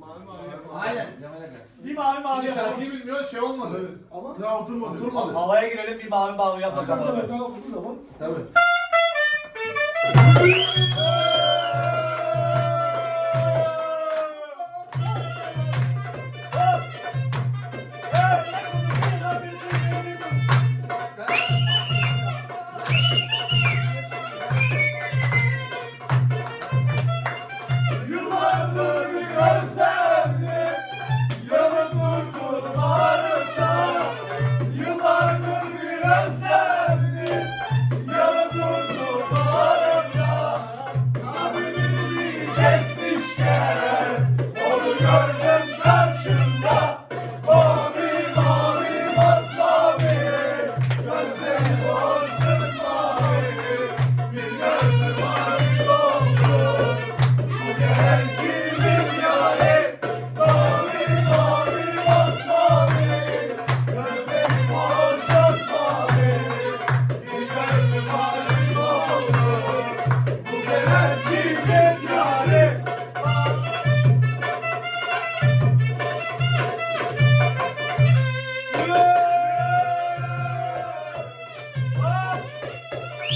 Mavi mavi. Aynen. Bir mavi mavi yapalım. şarkıyı bilmiyoruz şey olmadı. Ama Daha oturmadı. Havaya girelim bir mavi mavi yap bakalım. Tabii.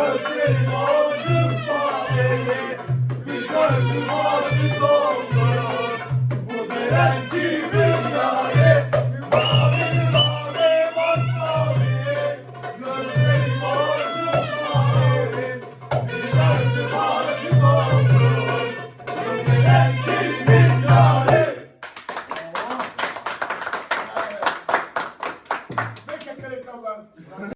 Gözlerim acıkma beni Bir gördüm aşık oldum. Bu